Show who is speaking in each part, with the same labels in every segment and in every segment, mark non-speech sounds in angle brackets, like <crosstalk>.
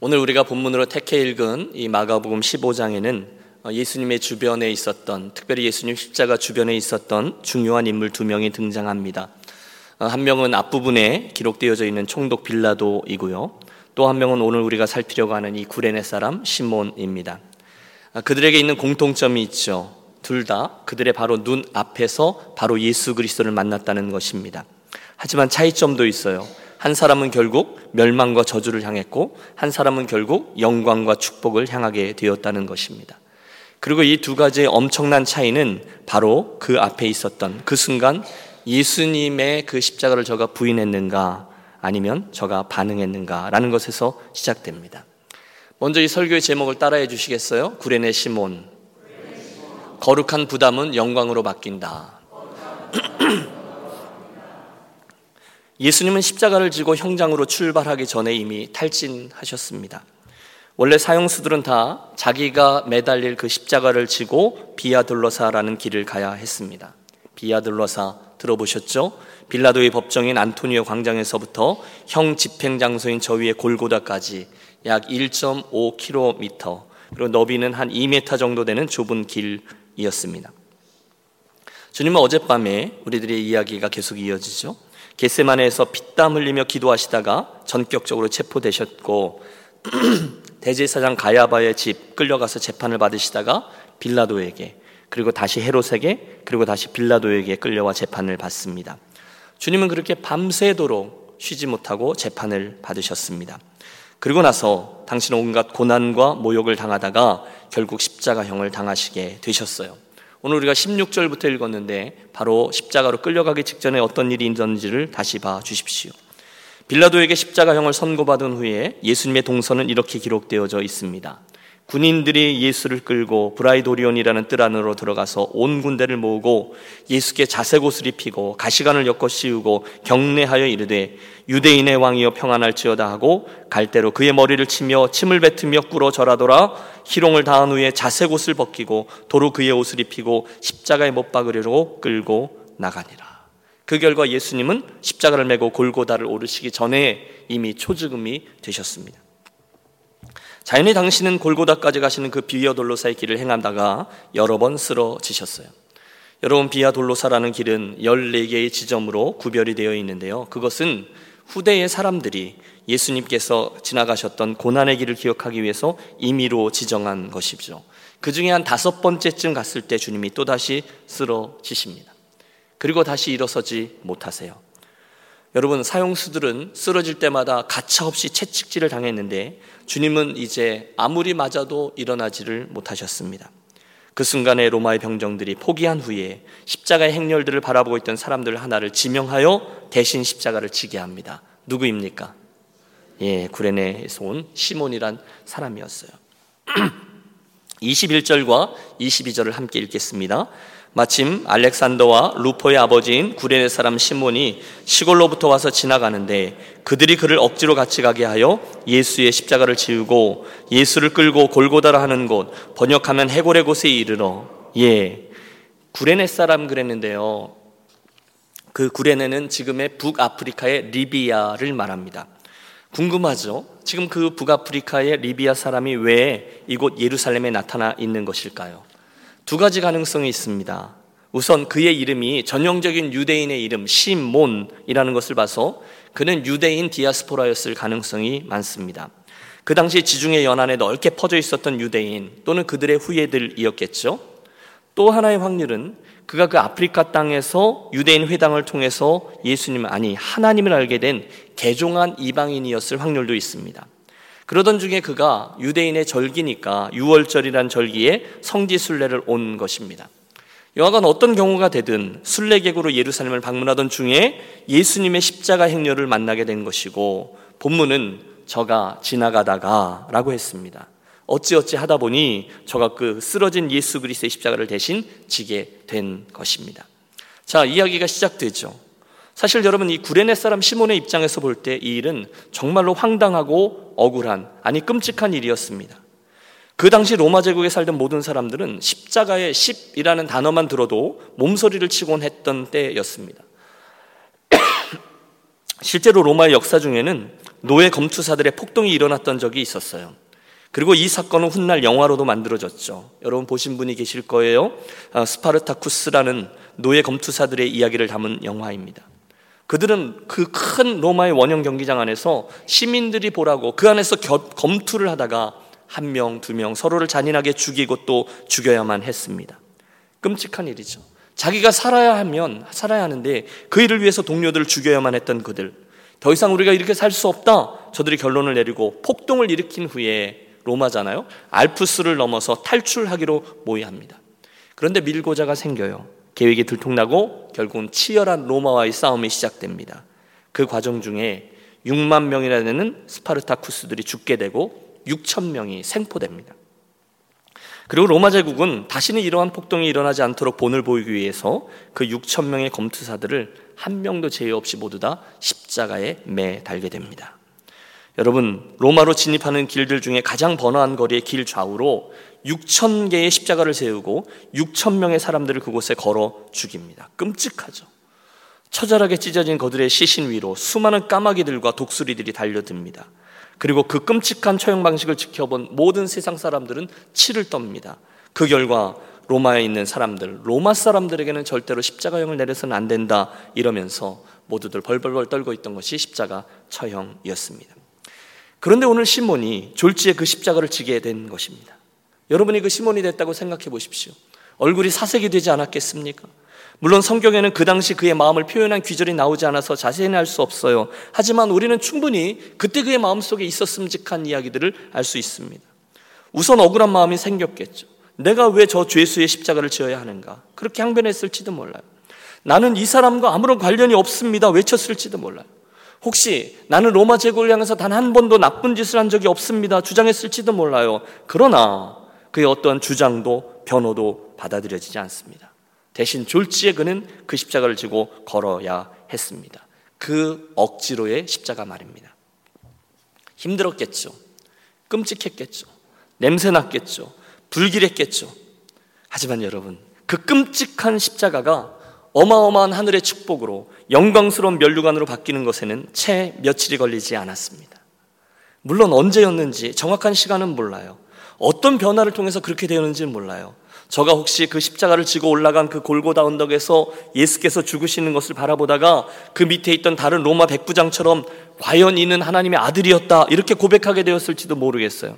Speaker 1: 오늘 우리가 본문으로 택해 읽은 이 마가복음 15장에는 예수님의 주변에 있었던 특별히 예수님 십자가 주변에 있었던 중요한 인물 두 명이 등장합니다. 한 명은 앞부분에 기록되어져 있는 총독 빌라도이고요. 또 한 명은 오늘 우리가 살피려고 하는 이 구레네 사람 시몬입니다. 그들에게 있는 공통점이 있죠. 둘 다 그들의 바로 눈 앞에서 바로 예수 그리스도를 만났다는 것입니다. 하지만 차이점도 있어요. 한 사람은 결국 멸망과 저주를 향했고 한 사람은 결국 영광과 축복을 향하게 되었다는 것입니다. 그리고 이 두 가지의 엄청난 차이는 바로 그 앞에 있었던 그 순간 예수님의 그 십자가를 저가 부인했는가 아니면 저가 반응했는가라는 것에서 시작됩니다. 먼저 이 설교의 제목을 따라해 주시겠어요? 구레네 시몬. 거룩한 부담은 영광으로 바뀐다. <clears throat> 예수님은 십자가를 지고 형장으로 출발하기 전에 이미 탈진하셨습니다. 원래 사형수들은 다 자기가 매달릴 그 십자가를 지고 비아들러사라는 길을 가야 했습니다. 비아들러사 들어보셨죠? 빌라도의 법정인 안토니오 광장에서부터 형 집행 장소인 저 위의 골고다까지 약 1.5km 그리고 너비는 한 2m 정도 되는 좁은 길이었습니다. 주님은 어젯밤에 우리들의 이야기가 계속 이어지죠. 겟세마네에서 피땀 흘리며 기도하시다가 전격적으로 체포되셨고 <clears throat> 대제사장 가야바의 집 끌려가서 재판을 받으시다가 빌라도에게 그리고 다시 헤롯에게 그리고 다시 빌라도에게 끌려와 재판을 받습니다. 주님은 그렇게 밤새도록 쉬지 못하고 재판을 받으셨습니다. 그리고 나서 당신은 온갖 고난과 모욕을 당하다가 결국 십자가형을 당하시게 되셨어요. 오늘 우리가 16절부터 읽었는데 바로 십자가로 끌려가기 직전에 어떤 일이 있었는지를 다시 봐 주십시오. 빌라도에게 십자가형을 선고받은 후에 예수님의 동선은 이렇게 기록되어져 있습니다. 군인들이 예수를 끌고 브라이도리온이라는 뜰 안으로 들어가서 온 군대를 모으고 예수께 자색 옷을 입히고 가시관을 엮어 씌우고 경례하여 이르되 유대인의 왕이여 평안할지어다 하고 갈대로 그의 머리를 치며 침을 뱉으며 꿇어 절하더라 희롱을 다한 후에 자색 옷을 벗기고 도로 그의 옷을 입히고 십자가에 못 박으려고 끌고 나가니라. 그 결과 예수님은 십자가를 메고 골고다를 오르시기 전에 이미 초즈금이 되셨습니다. 자연히 당신은 골고다까지 가시는 그 비아 돌로사의 길을 행하다가 여러 번 쓰러지셨어요. 여러분 비아 돌로사라는 길은 14개의 지점으로 구별이 되어 있는데요. 그것은 후대의 사람들이 예수님께서 지나가셨던 고난의 길을 기억하기 위해서 임의로 지정한 것이죠. 그 중에 한 다섯 번째쯤 갔을 때 주님이 또다시 쓰러지십니다. 그리고 다시 일어서지 못하세요. 여러분 사형수들은 쓰러질 때마다 가차없이 채찍질을 당했는데 주님은 이제 아무리 맞아도 일어나지를 못하셨습니다. 그 순간에 로마의 병정들이 포기한 후에 십자가의 행렬들을 바라보고 있던 사람들 하나를 지명하여 대신 십자가를 지게 합니다. 누구입니까? 예, 구레네에서 온 시몬이란 사람이었어요. <clears throat> 21절과 22절을 함께 읽겠습니다. 마침 알렉산더와 루포의 아버지인 구레네 사람 시몬이 시골로부터 와서 지나가는데 그들이 그를 억지로 같이 가게 하여 예수의 십자가를 지우고 예수를 끌고 골고다라 하는 곳 번역하면 해골의 곳에 이르러 예 구레네 사람 그랬는데요. 그 구레네는 지금의 북아프리카의 리비아를 말합니다. 궁금하죠? 지금 그 북아프리카의 리비아 사람이 왜 이곳 예루살렘에 나타나 있는 것일까요? 두 가지 가능성이 있습니다. 우선 그의 이름이 전형적인 유대인의 이름 시몬이라는 것을 봐서 그는 유대인 디아스포라였을 가능성이 많습니다. 그 당시 지중해 연안에 넓게 퍼져 있었던 유대인 또는 그들의 후예들이었겠죠. 또 하나의 확률은 그가 그 아프리카 땅에서 유대인 회당을 통해서 예수님 아니 하나님을 알게 된 개종한 이방인이었을 확률도 있습니다. 그러던 중에 그가 유대인의 절기니까 6월절이란 절기에 성지 순례를 온 것입니다. 여하간 어떤 경우가 되든 순례객으로 예루살렘을 방문하던 중에 예수님의 십자가 행렬을 만나게 된 것이고 본문은 저가 지나가다가라고 했습니다. 어찌어찌 하다 보니 저가 그 쓰러진 예수 그리스도의 십자가를 대신 지게 된 것입니다. 자, 이야기가 시작되죠. 사실 여러분 이 구레네 사람 시몬의 입장에서 볼 때 이 일은 정말로 황당하고 억울한 아니 끔찍한 일이었습니다. 그 당시 로마 제국에 살던 모든 사람들은 십자가의 십이라는 단어만 들어도 몸소리를 치곤 했던 때였습니다. <coughs> 실제로 로마의 역사 중에는 노예 검투사들의 폭동이 일어났던 적이 있었어요. 그리고 이 사건은 훗날 영화로도 만들어졌죠. 여러분 보신 분이 계실 거예요. 아, 스파르타쿠스라는 노예 검투사들의 이야기를 담은 영화입니다. 그들은 그 큰 로마의 원형 경기장 안에서 시민들이 보라고 그 안에서 검투를 하다가 한 명, 두 명 서로를 잔인하게 죽이고 또 죽여야만 했습니다. 끔찍한 일이죠. 자기가 살아야 하면 살아야 하는데 그 일을 위해서 동료들을 죽여야만 했던 그들. 더 이상 우리가 이렇게 살 수 없다. 저들이 결론을 내리고 폭동을 일으킨 후에 로마잖아요. 알프스를 넘어서 탈출하기로 모의합니다. 그런데 밀고자가 생겨요. 계획이 들통나고 결국은 치열한 로마와의 싸움이 시작됩니다. 그 과정 중에 6만 명이나 되는 스파르타쿠스들이 죽게 되고 6천 명이 생포됩니다. 그리고 로마 제국은 다시는 이러한 폭동이 일어나지 않도록 본을 보이기 위해서 그 6천 명의 검투사들을 한 명도 제외 없이 모두 다 십자가에 매 달게 됩니다. 여러분 로마로 진입하는 길들 중에 가장 번화한 거리의 길 좌우로 6천 개의 십자가를 세우고 6천 명의 사람들을 그곳에 걸어 죽입니다. 끔찍하죠. 처절하게 찢어진 그들의 시신 위로 수많은 까마귀들과 독수리들이 달려듭니다. 그리고 그 끔찍한 처형 방식을 지켜본 모든 세상 사람들은 치를 떱니다. 그 결과 로마에 있는 사람들, 로마 사람들에게는 절대로 십자가형을 내려서는 안 된다 이러면서 모두들 벌벌벌 떨고 있던 것이 십자가 처형이었습니다. 그런데 오늘 시몬이 졸지에 그 십자가를 지게 된 것입니다. 여러분이 그 시몬이 됐다고 생각해 보십시오. 얼굴이 사색이 되지 않았겠습니까? 물론 성경에는 그 당시 그의 마음을 표현한 귀절이 나오지 않아서 자세히는 알 수 없어요. 하지만 우리는 충분히 그때 그의 마음 속에 있었음직한 이야기들을 알 수 있습니다. 우선 억울한 마음이 생겼겠죠. 내가 왜 저 죄수의 십자가를 지어야 하는가? 그렇게 항변했을지도 몰라요. 나는 이 사람과 아무런 관련이 없습니다. 외쳤을지도 몰라요. 혹시 나는 로마 제국을 향해서 단 한 번도 나쁜 짓을 한 적이 없습니다. 주장했을지도 몰라요. 그러나 그의 어떠한 주장도 변호도 받아들여지지 않습니다. 대신 졸지에 그는 그 십자가를 지고 걸어야 했습니다. 그 억지로의 십자가 말입니다. 힘들었겠죠. 끔찍했겠죠. 냄새 났겠죠. 불길했겠죠. 하지만 여러분, 그 끔찍한 십자가가 어마어마한 하늘의 축복으로 영광스러운 면류관으로 바뀌는 것에는 채 며칠이 걸리지 않았습니다. 물론 언제였는지 정확한 시간은 몰라요. 어떤 변화를 통해서 그렇게 되었는지는 몰라요. 저가 혹시 그 십자가를 지고 올라간 그 골고다 언덕에서 예수께서 죽으시는 것을 바라보다가 그 밑에 있던 다른 로마 백부장처럼 과연 이는 하나님의 아들이었다 이렇게 고백하게 되었을지도 모르겠어요.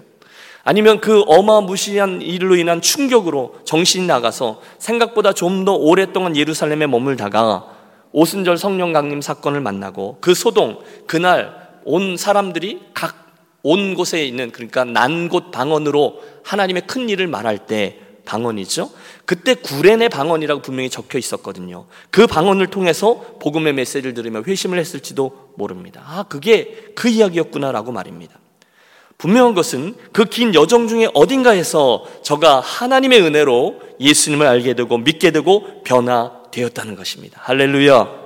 Speaker 1: 아니면 그 어마무시한 일로 인한 충격으로 정신이 나가서 생각보다 좀 더 오랫동안 예루살렘에 머물다가 오순절 성령 강림 사건을 만나고 그 소동 그날 온 사람들이 각 온 곳에 있는 그러니까 난 곳 방언으로 하나님의 큰 일을 말할 때 방언이죠. 그때 구레네 방언이라고 분명히 적혀 있었거든요. 그 방언을 통해서 복음의 메시지를 들으며 회심을 했을지도 모릅니다. 아, 그게 그 이야기였구나라고 말입니다. 분명한 것은 그 긴 여정 중에 어딘가에서 저가 하나님의 은혜로 예수님을 알게 되고 믿게 되고 변화되었다는 것입니다. 할렐루야.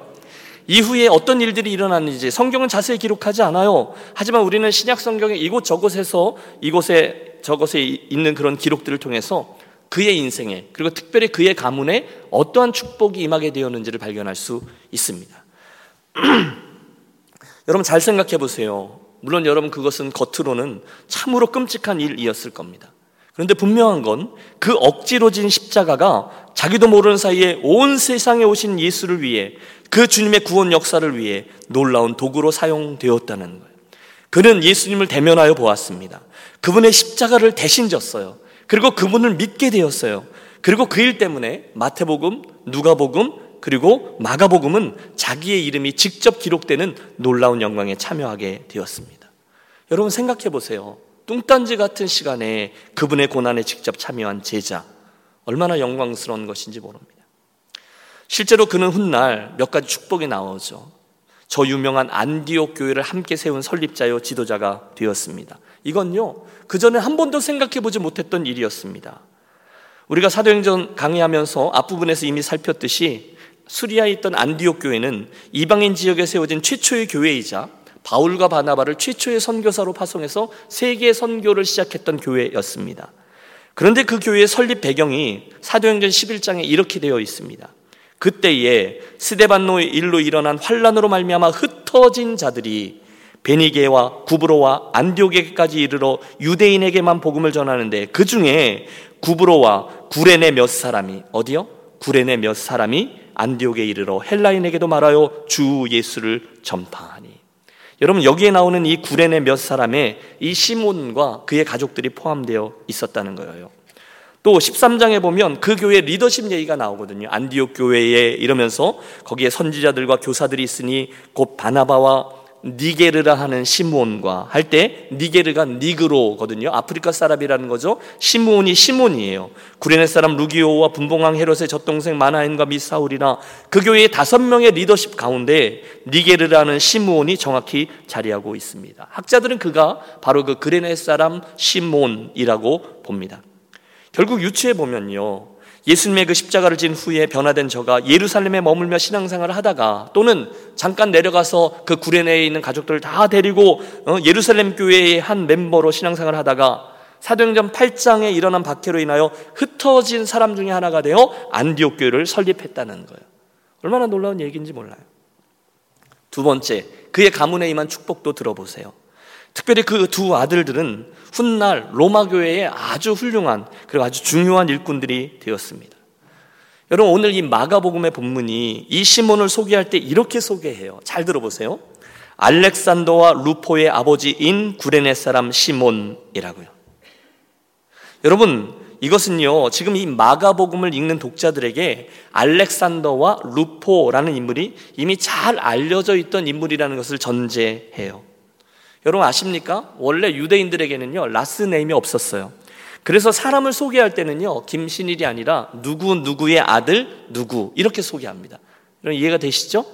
Speaker 1: 이후에 어떤 일들이 일어났는지 성경은 자세히 기록하지 않아요. 하지만 우리는 신약 성경의 이곳 저곳에서 이곳에 저곳에 있는 그런 기록들을 통해서 그의 인생에 그리고 특별히 그의 가문에 어떠한 축복이 임하게 되었는지를 발견할 수 있습니다. <clears throat> 여러분 잘 생각해 보세요. 물론 여러분 그것은 겉으로는 참으로 끔찍한 일이었을 겁니다. 그런데 분명한 건 그 억지로 진 십자가가 자기도 모르는 사이에 온 세상에 오신 예수를 위해 그 주님의 구원 역사를 위해 놀라운 도구로 사용되었다는 거예요. 그는 예수님을 대면하여 보았습니다. 그분의 십자가를 대신 졌어요. 그리고 그분을 믿게 되었어요. 그리고 그 일 때문에 마태복음, 누가복음, 그리고 마가복음은 자기의 이름이 직접 기록되는 놀라운 영광에 참여하게 되었습니다. 여러분 생각해 보세요. 뚱딴지 같은 시간에 그분의 고난에 직접 참여한 제자 얼마나 영광스러운 것인지 모릅니다. 실제로 그는 훗날 몇 가지 축복이 나오죠. 저 유명한 안디옥 교회를 함께 세운 설립자요 지도자가 되었습니다. 이건요, 그 전에 한 번도 생각해 보지 못했던 일이었습니다. 우리가 사도행전 강의하면서 앞부분에서 이미 살폈듯이 수리아에 있던 안디옥 교회는 이방인 지역에 세워진 최초의 교회이자 바울과 바나바를 최초의 선교사로 파송해서 세계 선교를 시작했던 교회였습니다. 그런데 그 교회의 설립 배경이 사도행전 11장에 이렇게 되어 있습니다. 그때에 스데반노의 일로 일어난 환란으로 말미암아 흩어진 자들이 베니게와 구브로와 안디오게까지 이르러 유대인에게만 복음을 전하는데 그 중에 구브로와 구레네 몇 사람이 어디요? 구레네 몇 사람이 안디옥에 이르러 헬라인에게도 말하여 주 예수를 전파하니. 여러분 여기에 나오는 이 구레네 몇 사람의 이 시몬과 그의 가족들이 포함되어 있었다는 거예요. 또 13장에 보면 그 교회 리더십 얘기가 나오거든요. 안디옥 교회에 이러면서 거기에 선지자들과 교사들이 있으니 곧 바나바와 니게르라 하는 시므온과 할 때 니게르가 니그로거든요. 아프리카 사람이라는 거죠. 시므온이 시몬이에요. 구레네 사람 루기오와 분봉왕 헤롯의 젖동생 마나엔과 미사울이나 그 교회의 다섯 명의 리더십 가운데 니게르라는 시므온이 정확히 자리하고 있습니다. 학자들은 그가 바로 그 그레네 사람 시몬이라고 봅니다. 결국 유추해 보면요. 예수님의 그 십자가를 진 후에 변화된 저가 예루살렘에 머물며 신앙생활을 하다가 또는 잠깐 내려가서 그 구레네에 있는 가족들을 다 데리고 어, 예루살렘 교회의 한 멤버로 신앙생활을 하다가 사도행전 8장에 일어난 박해로 인하여 흩어진 사람 중에 하나가 되어 안디옥 교회를 설립했다는 거예요. 얼마나 놀라운 얘기인지 몰라요. 두 번째, 그의 가문에 임한 축복도 들어보세요. 특별히 그 두 아들들은 훗날 로마 교회의 아주 훌륭한 그리고 아주 중요한 일꾼들이 되었습니다. 여러분 오늘 이 마가복음의 본문이 이 시몬을 소개할 때 이렇게 소개해요. 잘 들어보세요. 알렉산더와 루포의 아버지인 구레네 사람 시몬이라고요. 여러분 이것은요 지금 이 마가복음을 읽는 독자들에게 알렉산더와 루포라는 인물이 이미 잘 알려져 있던 인물이라는 것을 전제해요. 여러분 아십니까? 원래 유대인들에게는요, last name이 없었어요. 그래서 사람을 소개할 때는요, 김신일이 아니라 누구 누구의 아들 누구 이렇게 소개합니다. 여러분 이해가 되시죠?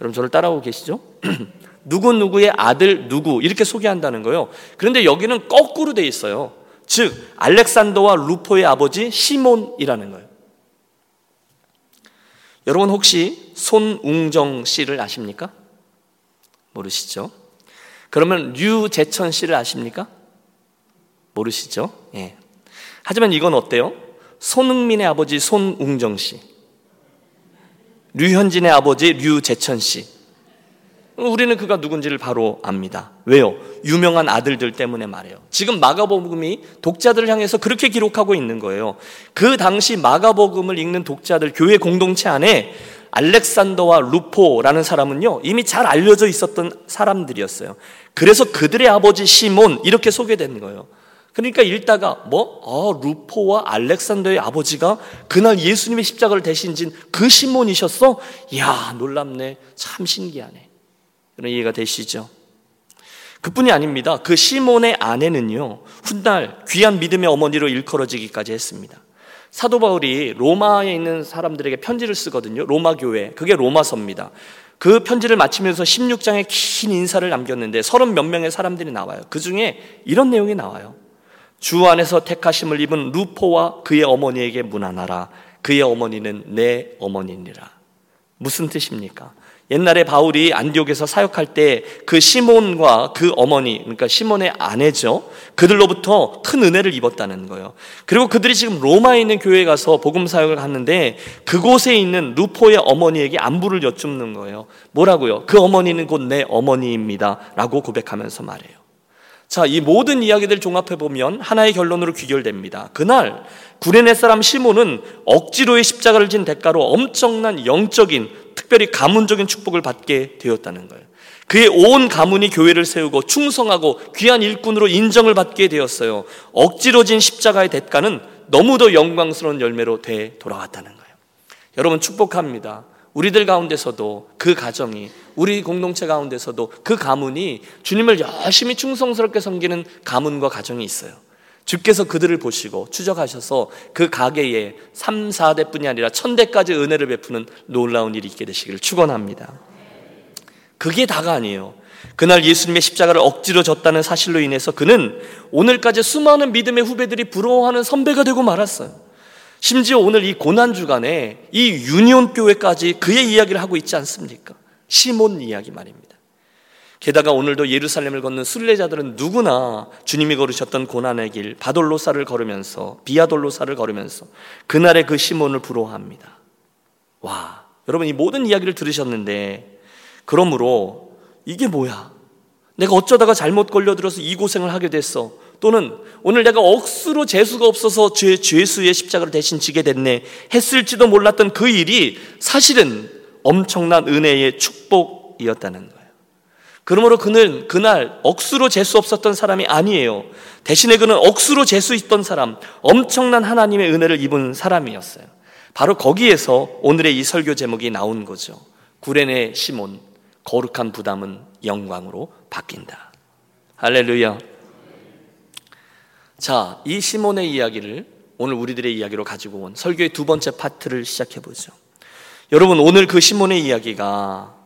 Speaker 1: 여러분 저를 따라오고 계시죠? <clears throat> 누구 누구의 아들 누구 이렇게 소개한다는 거예요. 그런데 여기는 거꾸로 돼 있어요. 즉 알렉산더와 루포의 아버지 시몬이라는 거예요. 여러분 혹시 손웅정 씨를 아십니까? 모르시죠? 그러면 류재천 씨를 아십니까? 모르시죠? 예. 하지만 이건 어때요? 손흥민의 아버지 손웅정 씨. 류현진의 아버지 류재천 씨. 우리는 그가 누군지를 바로 압니다. 왜요? 유명한 아들들 때문에 말해요. 지금 마가복음이 독자들을 향해서 그렇게 기록하고 있는 거예요. 그 당시 마가복음을 읽는 독자들 교회 공동체 안에 알렉산더와 루포라는 사람은요, 이미 잘 알려져 있었던 사람들이었어요. 그래서 그들의 아버지 시몬, 이렇게 소개된 거예요. 그러니까 읽다가, 뭐, 어, 루포와 알렉산더의 아버지가 그날 예수님의 십자가를 대신 진 그 시몬이셨어? 이야, 놀랍네. 참 신기하네. 그런 이해가 되시죠? 그뿐이 아닙니다. 그 시몬의 아내는요, 훗날 귀한 믿음의 어머니로 일컬어지기까지 했습니다. 사도 바울이 로마에 있는 사람들에게 편지를 쓰거든요. 로마 교회. 그게 로마서입니다. 그 편지를 마치면서 16장에 긴 인사를 남겼는데 서른 몇 명의 사람들이 나와요. 그 중에 이런 내용이 나와요. 주 안에서 택하심을 입은 루포와 그의 어머니에게 문안하라. 그의 어머니는 내 어머니니라. 무슨 뜻입니까? 옛날에 바울이 안디옥에서 사역할 때 그 시몬과 그 어머니, 그러니까 시몬의 아내죠. 그들로부터 큰 은혜를 입었다는 거예요. 그리고 그들이 지금 로마에 있는 교회에 가서 복음 사역을 하는데 그곳에 있는 루포의 어머니에게 안부를 여쭙는 거예요. 뭐라고요? 그 어머니는 곧 내 어머니입니다. 라고 고백하면서 말해요. 자, 이 모든 이야기들 종합해 보면 하나의 결론으로 귀결됩니다. 그날 구레네 사람 시몬은 억지로의 십자가를 진 대가로 엄청난 영적인 특별히 가문적인 축복을 받게 되었다는 거예요. 그의 온 가문이 교회를 세우고 충성하고 귀한 일꾼으로 인정을 받게 되었어요. 억지로 진 십자가의 대가는 너무도 영광스러운 열매로 돼 돌아왔다는 거예요. 여러분 축복합니다. 우리들 가운데서도 그 가정이 우리 공동체 가운데서도 그 가문이 주님을 열심히 충성스럽게 섬기는 가문과 가정이 있어요. 주께서 그들을 보시고 추적하셔서 그 가게에 3, 4대뿐이 아니라 1000대까지 은혜를 베푸는 놀라운 일이 있게 되시기를 축원합니다. 그게 다가 아니에요. 그날 예수님의 십자가를 억지로 졌다는 사실로 인해서 그는 오늘까지 수많은 믿음의 후배들이 부러워하는 선배가 되고 말았어요. 심지어 오늘 이 고난 주간에 이 유니온 교회까지 그의 이야기를 하고 있지 않습니까? 시몬 이야기 말입니다. 게다가 오늘도 예루살렘을 걷는 순례자들은 누구나 주님이 걸으셨던 고난의 길 바돌로사를 걸으면서 비아돌로사를 걸으면서 그날의 그 시몬을 부러워합니다. 와, 여러분 이 모든 이야기를 들으셨는데 그러므로 이게 뭐야? 내가 어쩌다가 잘못 걸려들어서 이 고생을 하게 됐어. 또는 오늘 내가 억수로 재수가 없어서 죄, 죄수의 십자가를 대신 지게 됐네. 했을지도 몰랐던 그 일이 사실은 엄청난 은혜의 축복이었다는 거예요. 그러므로 그는 그날 억수로 재수 없었던 사람이 아니에요. 대신에 그는 억수로 재수 있던 사람, 엄청난 하나님의 은혜를 입은 사람이었어요. 바로 거기에서 오늘의 이 설교 제목이 나온 거죠. 구레네 시몬, 거룩한 부담은 영광으로 바뀐다. 할렐루야. 자, 이 시몬의 이야기를 오늘 우리들의 이야기로 가지고 온 설교의 두 번째 파트를 시작해 보죠. 여러분, 오늘 그 시몬의 이야기가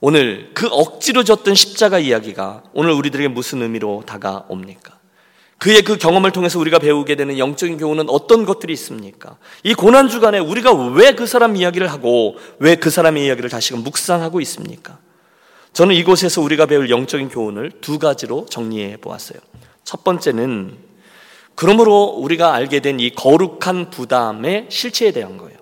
Speaker 1: 오늘 그 억지로 졌던 십자가 이야기가 오늘 우리들에게 무슨 의미로 다가옵니까? 그의 그 경험을 통해서 우리가 배우게 되는 영적인 교훈은 어떤 것들이 있습니까? 이 고난 주간에 우리가 왜 그 사람 이야기를 하고 왜 그 사람의 이야기를 다시금 묵상하고 있습니까? 저는 이곳에서 우리가 배울 영적인 교훈을 두 가지로 정리해 보았어요. 첫 번째는 그러므로 우리가 알게 된 이 거룩한 부담의 실체에 대한 거예요.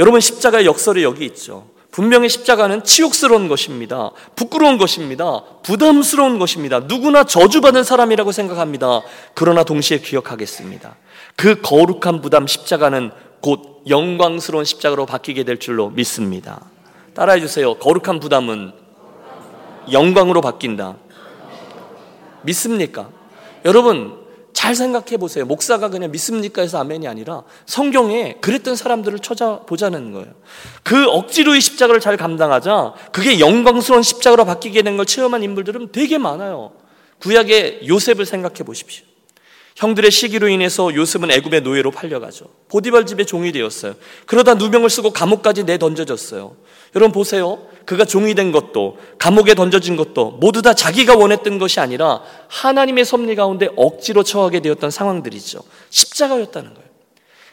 Speaker 1: 여러분 십자가의 역설이 여기 있죠. 분명히 십자가는 치욕스러운 것입니다. 부끄러운 것입니다. 부담스러운 것입니다. 누구나 저주받은 사람이라고 생각합니다. 그러나 동시에 기억하겠습니다. 그 거룩한 부담 십자가는 곧 영광스러운 십자가로 바뀌게 될 줄로 믿습니다. 따라해 주세요. 거룩한 부담은 영광으로 바뀐다. 믿습니까? 여러분, 잘 생각해 보세요. 목사가 그냥 믿습니까 해서 아멘이 아니라 성경에 그랬던 사람들을 찾아보자는 거예요. 그 억지로의 십자가를 잘 감당하자 그게 영광스러운 십자가로 바뀌게 된 걸 체험한 인물들은 되게 많아요. 구약의 요셉을 생각해 보십시오. 형들의 시기로 인해서 요셉은 애굽의 노예로 팔려가죠. 보디발 집의 종이 되었어요. 그러다 누명을 쓰고 감옥까지 내던져졌어요. 여러분 보세요. 그가 종이 된 것도 감옥에 던져진 것도 모두 다 자기가 원했던 것이 아니라 하나님의 섭리 가운데 억지로 처하게 되었던 상황들이죠. 십자가였다는 거예요.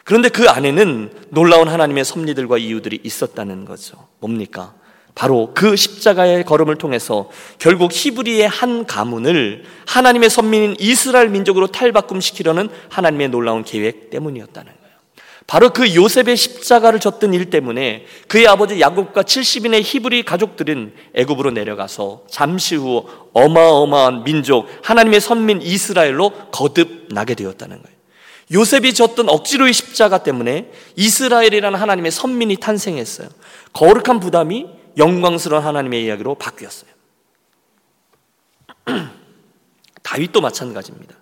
Speaker 1: 그런데 그 안에는 놀라운 하나님의 섭리들과 이유들이 있었다는 거죠. 뭡니까? 바로 그 십자가의 걸음을 통해서 결국 히브리의 한 가문을 하나님의 선민인 이스라엘 민족으로 탈바꿈시키려는 하나님의 놀라운 계획 때문이었다는. 바로 그 요셉의 십자가를 졌던 일 때문에 그의 아버지 야곱과 70인의 히브리 가족들은 애굽으로 내려가서 잠시 후 어마어마한 민족 하나님의 선민 이스라엘로 거듭나게 되었다는 거예요. 요셉이 졌던 억지로의 십자가 때문에 이스라엘이라는 하나님의 선민이 탄생했어요. 거룩한 부담이 영광스러운 하나님의 이야기로 바뀌었어요. <clears throat> 다윗도 마찬가지입니다.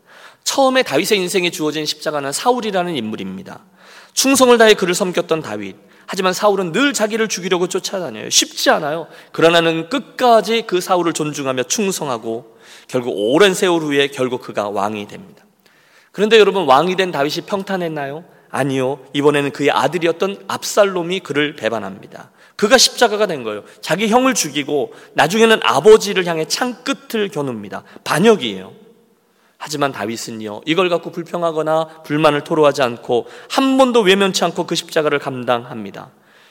Speaker 1: 처음에 다윗의 인생에 주어진 십자가는 사울이라는 인물입니다. 충성을 다해 그를 섬겼던 다윗. 하지만 사울은 늘 자기를 죽이려고 쫓아다녀요. 쉽지 않아요. 그러나는 끝까지 그 사울을 존중하며 충성하고 결국 오랜 세월 후에 결국 그가 왕이 됩니다. 그런데 여러분 왕이 된 다윗이 평탄했나요? 아니요. 이번에는 그의 아들이었던 압살롬이 그를 배반합니다. 그가 십자가가 된 거예요. 자기 형을 죽이고 나중에는 아버지를 향해 창 끝을 겨눕니다. 반역이에요. 하지만 다윗은요, 이걸 갖고 불평하거나 불만을 토로하지 않고 한 번도 외면치 않고 그 십자가를 감당합니다.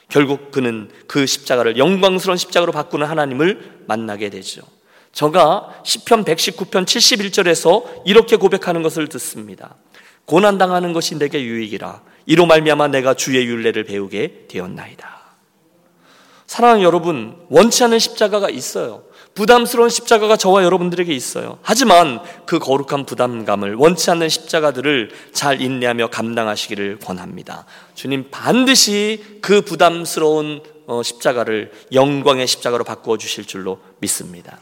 Speaker 1: 결국 그는 그 십자가를 영광스러운 십자가로 바꾸는 하나님을 만나게 되죠. 저가 10편 119편 71절에서 이렇게 고백하는 것을 듣습니다. 고난 당하는 것이 내게 유익이라 이로 말미암아 내가 주의 윤례를 배우게 되었나이다. 사랑하는 여러분, 원치 않은 십자가가 있어요. 부담스러운 십자가가 저와 여러분들에게 있어요. 하지만 그 거룩한 부담감을 원치 않는 십자가들을 잘 인내하며 감당하시기를 권합니다. 주님 반드시 그 부담스러운 어, 십자가를 영광의 십자가로 바꾸어 주실 줄로 믿습니다.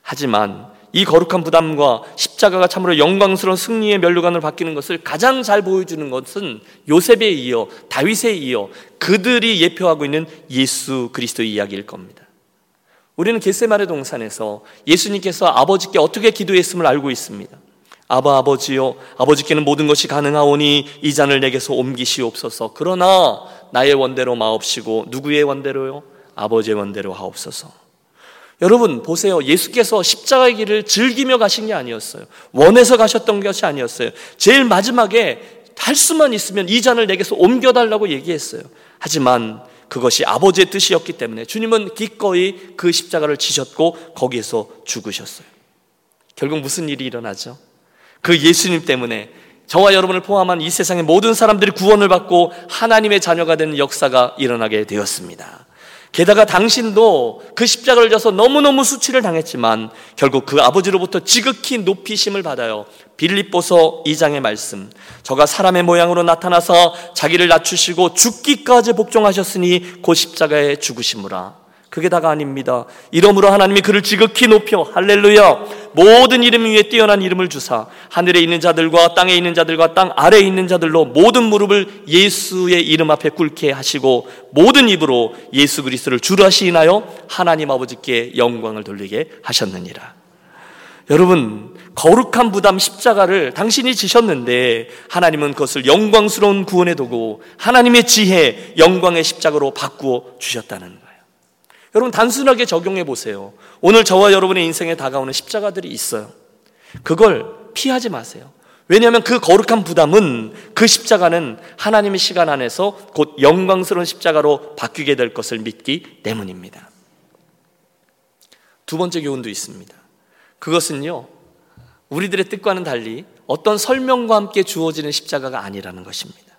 Speaker 1: 하지만 이 거룩한 부담과 십자가가 참으로 영광스러운 승리의 멸류관으로 바뀌는 것을 가장 잘 보여주는 것은 요셉에 이어 다윗에 이어 그들이 예표하고 있는 예수 그리스도의 이야기일 겁니다. 우리는 겟세마네 동산에서 예수님께서 아버지께 어떻게 기도했음을 알고 있습니다. 아바 아버지요 아버지께는 모든 것이 가능하오니 이 잔을 내게서 옮기시옵소서. 그러나 나의 원대로 마옵시고 누구의 원대로요? 아버지의 원대로 하옵소서. 여러분 보세요. 예수께서 십자가의 길을 즐기며 가신 게 아니었어요. 원해서 가셨던 것이 아니었어요. 제일 마지막에 할 수만 있으면 이 잔을 내게서 옮겨달라고 얘기했어요. 하지만 그것이 아버지의 뜻이었기 때문에 주님은 기꺼이 그 십자가를 지셨고 거기에서 죽으셨어요. 결국 무슨 일이 일어나죠? 그 예수님 때문에 저와 여러분을 포함한 이 세상의 모든 사람들이 구원을 받고 하나님의 자녀가 되는 역사가 일어나게 되었습니다. 게다가 당신도 그 십자가를 져서 너무너무 수치를 당했지만 결국 그 아버지로부터 지극히 높이심을 받아요. 빌립보서 2장의 말씀. 저가 사람의 모양으로 나타나서 자기를 낮추시고 죽기까지 복종하셨으니 곧 십자가에 죽으시무라. 그게 다가 아닙니다. 이름으로 하나님이 그를 지극히 높여 할렐루야 모든 이름 위에 뛰어난 이름을 주사 하늘에 있는 자들과 땅에 있는 자들과 땅 아래에 있는 자들로 모든 무릎을 예수의 이름 앞에 꿇게 하시고 모든 입으로 예수 그리스도를 주로 하시나요 하나님 아버지께 영광을 돌리게 하셨느니라. 여러분 거룩한 부담 십자가를 당신이 지셨는데 하나님은 그것을 영광스러운 구원의 도구 하나님의 지혜 영광의 십자가로 바꾸어 주셨다는 거예요. 여러분 단순하게 적용해 보세요. 오늘 저와 여러분의 인생에 다가오는 십자가들이 있어요. 그걸 피하지 마세요. 왜냐하면 그 거룩한 부담은 그 십자가는 하나님의 시간 안에서 곧 영광스러운 십자가로 바뀌게 될 것을 믿기 때문입니다. 두 번째 교훈도 있습니다. 그것은요, 우리들의 뜻과는 달리 어떤 설명과 함께 주어지는 십자가가 아니라는 것입니다.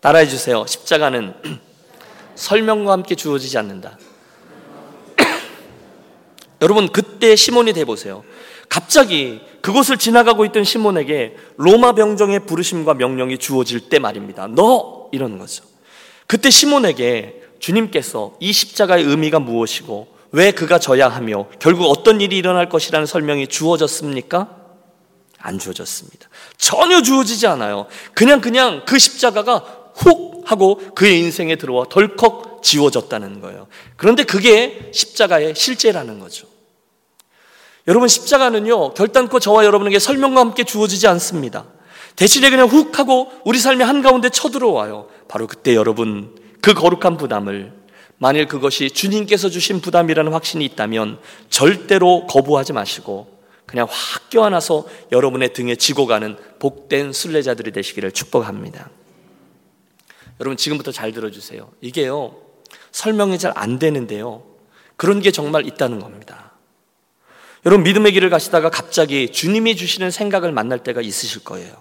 Speaker 1: 따라해 주세요. 십자가는 <clears throat> 설명과 함께 주어지지 않는다. 여러분 그때 시몬이 돼 보세요. 갑자기 그곳을 지나가고 있던 시몬에게 로마 병정의 부르심과 명령이 주어질 때 말입니다. 너 이러는 거죠. 그때 시몬에게 주님께서 이 십자가의 의미가 무엇이고 왜 그가 져야 하며 결국 어떤 일이 일어날 것이라는 설명이 주어졌습니까? 안 주어졌습니다. 전혀 주어지지 않아요. 그냥 그냥 그 십자가가 훅 하고 그의 인생에 들어와 덜컥 지워졌다는 거예요. 그런데 그게 십자가의 실제라는 거죠. 여러분 십자가는요 결단코 저와 여러분에게 설명과 함께 주어지지 않습니다. 대신에 그냥 훅 하고 우리 삶의 한가운데 쳐들어와요. 바로 그때 여러분 그 거룩한 부담을 만일 그것이 주님께서 주신 부담이라는 확신이 있다면 절대로 거부하지 마시고 그냥 확 껴안아서 여러분의 등에 지고 가는 복된 순례자들이 되시기를 축복합니다. 여러분 지금부터 잘 들어주세요. 이게요 설명이 잘 안 되는데요. 그런 게 정말 있다는 겁니다. 여러분 믿음의 길을 가시다가 갑자기 주님이 주시는 생각을 만날 때가 있으실 거예요.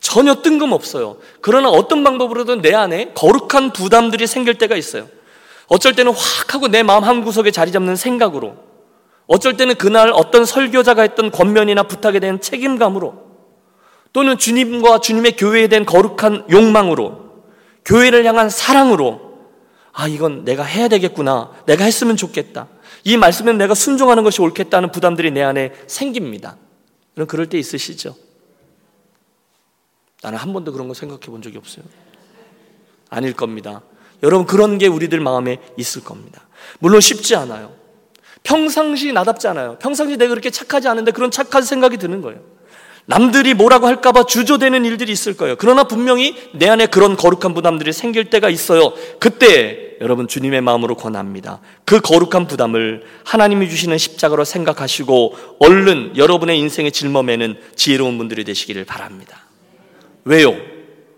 Speaker 1: 전혀 뜬금없어요. 그러나 어떤 방법으로든 내 안에 거룩한 부담들이 생길 때가 있어요. 어쩔 때는 확 하고 내 마음 한 구석에 자리 잡는 생각으로 어쩔 때는 그날 어떤 설교자가 했던 권면이나 부탁에 대한 책임감으로 또는 주님과 주님의 교회에 대한 거룩한 욕망으로 교회를 향한 사랑으로 아 이건 내가 해야 되겠구나 내가 했으면 좋겠다 이 말씀에 내가 순종하는 것이 옳겠다는 부담들이 내 안에 생깁니다. 여러분 그럴 때 있으시죠? 나는 한 번도 그런 거 생각해 본 적이 없어요. 아닐 겁니다. 여러분 그런 게 우리들 마음에 있을 겁니다. 물론 쉽지 않아요. 평상시 나답지 않아요. 평상시 내가 그렇게 착하지 않은데 그런 착한 생각이 드는 거예요. 남들이 뭐라고 할까봐 주저되는 일들이 있을 거예요. 그러나 분명히 내 안에 그런 거룩한 부담들이 생길 때가 있어요. 그때 여러분 주님의 마음으로 권합니다. 그 거룩한 부담을 하나님이 주시는 십자가로 생각하시고 얼른 여러분의 인생의 질mom에는 지혜로운 분들이 되시기를 바랍니다. 왜요?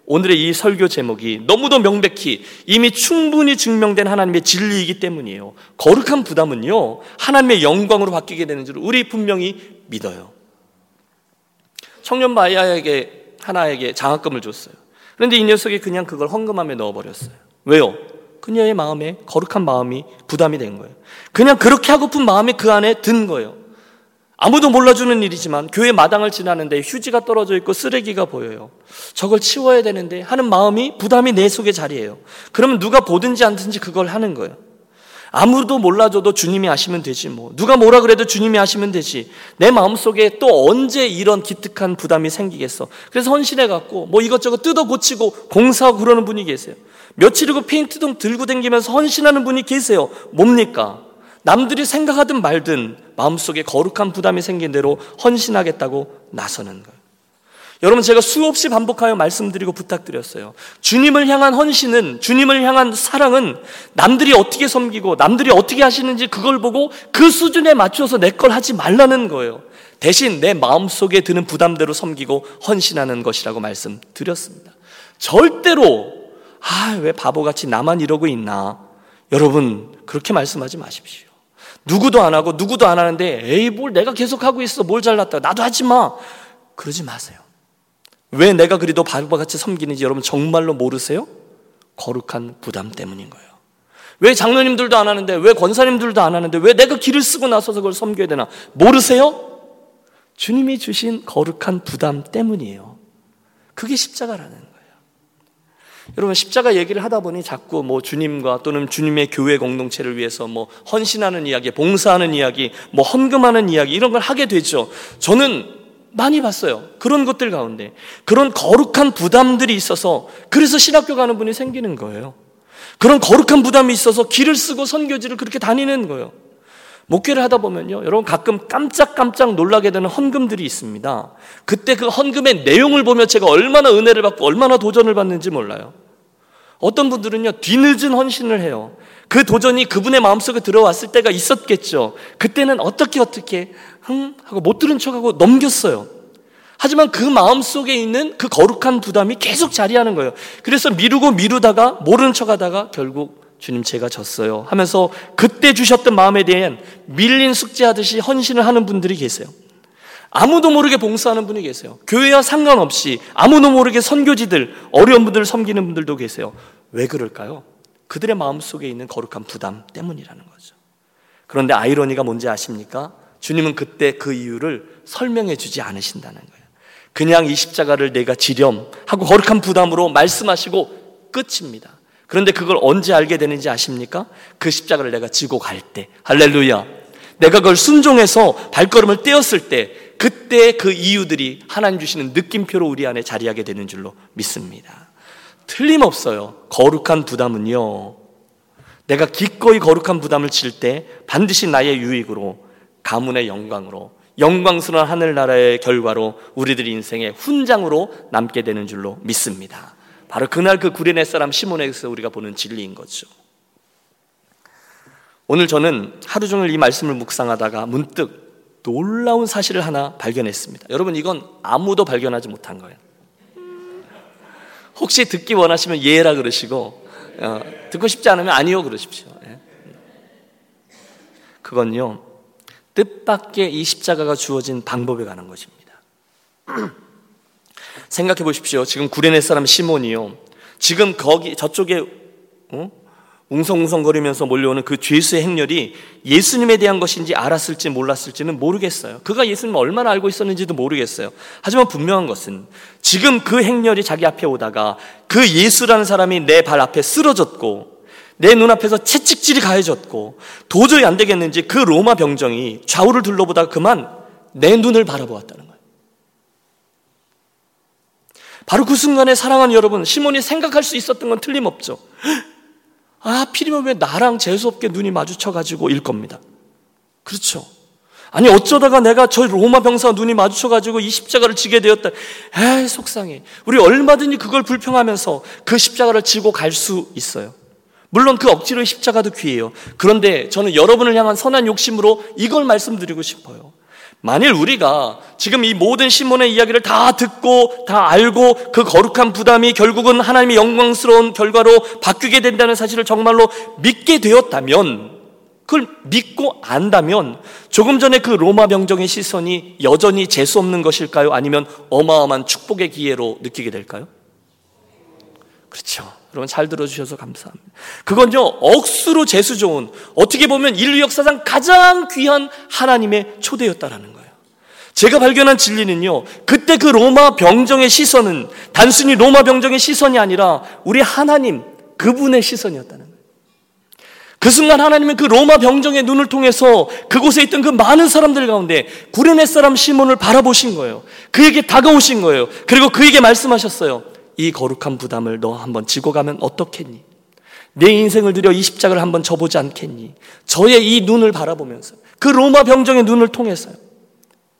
Speaker 1: 오늘의 이 설교 제목이 너무도 명백히 이미 충분히 증명된 하나님의 진리이기 때문이에요. 거룩한 부담은요, 하나님의 영광으로 바뀌게 되는 줄 우리 분명히 믿어요. 청년 마야에게 하나에게 장학금을 줬어요. 그런데 이 녀석이 그냥 그걸 헌금함에 넣어버렸어요. 왜요? 그녀의 마음에 거룩한 마음이 부담이 된 거예요. 그냥 그렇게 하고픈 마음이 그 안에 든 거예요. 아무도 몰라주는 일이지만 교회 마당을 지나는데 휴지가 떨어져 있고 쓰레기가 보여요. 저걸 치워야 되는데 하는 마음이 부담이 내 속에 자리에요. 그러면 누가 보든지 않든지 그걸 하는 거예요. 아무도 몰라줘도 주님이 아시면 되지 뭐. 누가 뭐라 그래도 주님이 아시면 되지. 내 마음속에 또 언제 이런 기특한 부담이 생기겠어. 그래서 헌신해 갖고 뭐 이것저것 뜯어 고치고 공사하고 그러는 분이 계세요. 며칠이고 페인트등 들고 다니면서 헌신하는 분이 계세요. 뭡니까? 남들이 생각하든 말든 마음속에 거룩한 부담이 생긴 대로 헌신하겠다고 나서는 거예요. 여러분 제가 수없이 반복하여 말씀드리고 부탁드렸어요. 주님을 향한 헌신은 주님을 향한 사랑은 남들이 어떻게 섬기고 남들이 어떻게 하시는지 그걸 보고 그 수준에 맞춰서 내 걸 하지 말라는 거예요. 대신 내 마음속에 드는 부담대로 섬기고 헌신하는 것이라고 말씀드렸습니다. 절대로 아, 왜 바보같이 나만 이러고 있나? 여러분, 그렇게 말씀하지 마십시오. 누구도 안 하고 누구도 안 하는데 에이 뭘 내가 계속 하고 있어. 뭘 잘났다. 나도 하지 마. 그러지 마세요. 왜 내가 그리도 바보같이 섬기는지 여러분 정말로 모르세요? 거룩한 부담 때문인 거예요. 왜 장로님들도 안 하는데, 왜 권사님들도 안 하는데, 왜 내가 길을 쓰고 나서서 그걸 섬겨야 되나? 모르세요? 주님이 주신 거룩한 부담 때문이에요. 그게 십자가라는 거예요. 여러분, 십자가 얘기를 하다 보니 자꾸 뭐 주님과 또는 주님의 교회 공동체를 위해서 뭐 헌신하는 이야기, 봉사하는 이야기, 뭐 헌금하는 이야기, 이런 걸 하게 되죠. 저는 많이 봤어요. 그런 것들 가운데. 그런 거룩한 부담들이 있어서 그래서 신학교 가는 분이 생기는 거예요. 그런 거룩한 부담이 있어서 길을 쓰고 선교지를 그렇게 다니는 거예요. 목회를 하다 보면요. 여러분 가끔 깜짝깜짝 놀라게 되는 헌금들이 있습니다. 그때 그 헌금의 내용을 보면 제가 얼마나 은혜를 받고 얼마나 도전을 받는지 몰라요. 어떤 분들은요, 뒤늦은 헌신을 해요. 그 도전이 그분의 마음속에 들어왔을 때가 있었겠죠. 그때는 어떻게 어떻게, 흥? 하고 못 들은 척하고 넘겼어요. 하지만 그 마음 속에 있는 그 거룩한 부담이 계속 자리하는 거예요. 그래서 미루고 미루다가 모르는 척 하다가 결국 주님 제가 졌어요 하면서 그때 주셨던 마음에 대한 밀린 숙제하듯이 헌신을 하는 분들이 계세요. 아무도 모르게 봉사하는 분이 계세요. 교회와 상관없이 아무도 모르게 선교지들, 어려운 분들을 섬기는 분들도 계세요. 왜 그럴까요? 그들의 마음속에 있는 거룩한 부담 때문이라는 거죠. 그런데 아이러니가 뭔지 아십니까? 주님은 그때 그 이유를 설명해 주지 않으신다는 거예요. 그냥 이 십자가를 내가 지렴 하고 거룩한 부담으로 말씀하시고 끝입니다. 그런데 그걸 언제 알게 되는지 아십니까? 그 십자가를 내가 지고 갈 때. 할렐루야. 내가 그걸 순종해서 발걸음을 떼었을 때 그때 그 이유들이 하나님 주시는 느낌표로 우리 안에 자리하게 되는 줄로 믿습니다. 틀림없어요. 거룩한 부담은요. 내가 기꺼이 거룩한 부담을 칠때 반드시 나의 유익으로 가문의 영광으로 영광스러운 하늘나라의 결과로 우리들 인생의 훈장으로 남게 되는 줄로 믿습니다. 바로 그날 그 구레네 사람 시몬에서 우리가 보는 진리인 거죠. 오늘 저는 하루 종일 이 말씀을 묵상하다가 문득 놀라운 사실을 하나 발견했습니다. 여러분 이건 아무도 발견하지 못한 거예요. 혹시 듣기 원하시면 예라 그러시고 어, 듣고 싶지 않으면 아니요 그러십시오. 예. 그건요 뜻밖의 이 십자가가 주어진 방법에 관한 것입니다. <clears throat> 생각해 보십시오. 지금 구레네 사람 시몬이요. 지금 거기 저쪽에 어? 웅성웅성거리면서 몰려오는 그 죄수의 행렬이 예수님에 대한 것인지 알았을지 몰랐을지는 모르겠어요. 그가 예수님을 얼마나 알고 있었는지도 모르겠어요. 하지만 분명한 것은 지금 그 행렬이 자기 앞에 오다가 그 예수라는 사람이 내 발 앞에 쓰러졌고 내 눈앞에서 채찍질이 가해졌고 도저히 안 되겠는지 그 로마 병정이 좌우를 둘러보다가 그만 내 눈을 바라보았다는 거예요. 바로 그 순간에 사랑하는 여러분, 시몬이 생각할 수 있었던 건 틀림없죠. 아, 필이면 왜 나랑 재수없게 눈이 마주쳐가지고 일 겁니다. 그렇죠. 아니, 어쩌다가 내가 저 로마 병사와 눈이 마주쳐가지고 이 십자가를 지게 되었다. 에이, 속상해. 우리 얼마든지 그걸 불평하면서 그 십자가를 지고 갈 수 있어요. 물론 그 억지로 십자가도 귀해요. 그런데 저는 여러분을 향한 선한 욕심으로 이걸 말씀드리고 싶어요. 만일 우리가 지금 이 모든 시몬의 이야기를 다 듣고 다 알고 그 거룩한 부담이 결국은 하나님의 영광스러운 결과로 바뀌게 된다는 사실을 정말로 믿게 되었다면 그걸 믿고 안다면 조금 전에 그 로마 병정의 시선이 여전히 재수 없는 것일까요? 아니면 어마어마한 축복의 기회로 느끼게 될까요? 그렇죠. 여러분 잘 들어주셔서 감사합니다. 그건요 억수로 재수 좋은 어떻게 보면 인류 역사상 가장 귀한 하나님의 초대였다라는 거예요. 제가 발견한 진리는요 그때 그 로마 병정의 시선은 단순히 로마 병정의 시선이 아니라 우리 하나님 그분의 시선이었다는 거예요. 그 순간 하나님은 그 로마 병정의 눈을 통해서 그곳에 있던 그 많은 사람들 가운데 구레네 사람 시몬을 바라보신 거예요. 그에게 다가오신 거예요. 그리고 그에게 말씀하셨어요. 이 거룩한 부담을 너 한번 지고 가면 어떻겠니? 내 인생을 들여 이 십자가를 한번 져보지 않겠니? 저의 이 눈을 바라보면서 그 로마 병정의 눈을 통해서요.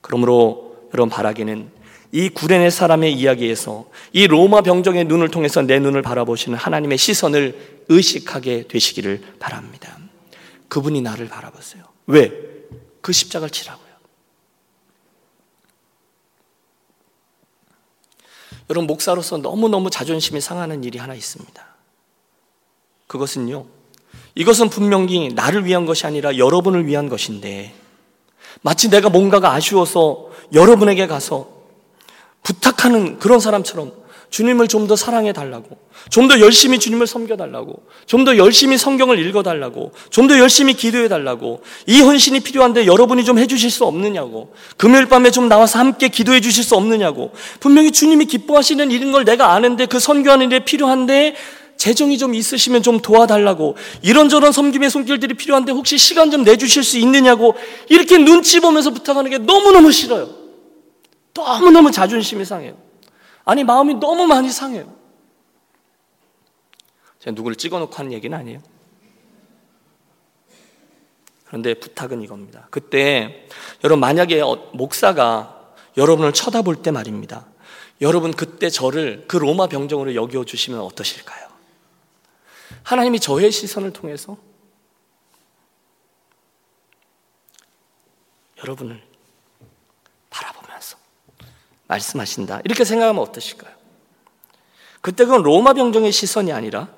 Speaker 1: 그러므로 여러분 바라기는 이 구레네 사람의 이야기에서 이 로마 병정의 눈을 통해서 내 눈을 바라보시는 하나님의 시선을 의식하게 되시기를 바랍니다. 그분이 나를 바라보세요. 왜? 그 십자가를 치라고. 여러분, 목사로서 너무너무 자존심이 상하는 일이 하나 있습니다. 그것은요, 이것은 분명히 나를 위한 것이 아니라 여러분을 위한 것인데, 마치 내가 뭔가가 아쉬워서 여러분에게 가서 부탁하는 그런 사람처럼 주님을 좀 더 사랑해 달라고, 좀 더 열심히 주님을 섬겨 달라고, 좀 더 열심히 성경을 읽어 달라고, 좀 더 열심히 기도해 달라고, 이 헌신이 필요한데 여러분이 좀 해주실 수 없느냐고, 금요일 밤에 좀 나와서 함께 기도해 주실 수 없느냐고, 분명히 주님이 기뻐하시는 일인 걸 내가 아는데 그 선교하는 일에 필요한데 재정이 좀 있으시면 좀 도와달라고 이런저런 섬김의 손길들이 필요한데 혹시 시간 좀 내주실 수 있느냐고 이렇게 눈치 보면서 부탁하는 게 너무너무 싫어요. 너무너무 자존심이 상해요. 아니 마음이 너무 많이 상해요. 제가 누구를 찍어놓고 하는 얘기는 아니에요. 그런데 부탁은 이겁니다. 그때 여러분 만약에 어, 목사가 여러분을 쳐다볼 때 말입니다. 여러분 그때 저를 그 로마 병정으로 여겨 주시면 어떠실까요? 하나님이 저의 시선을 통해서 여러분을 말씀하신다. 이렇게 생각하면 어떠실까요? 그때 그건 로마 병정의 시선이 아니라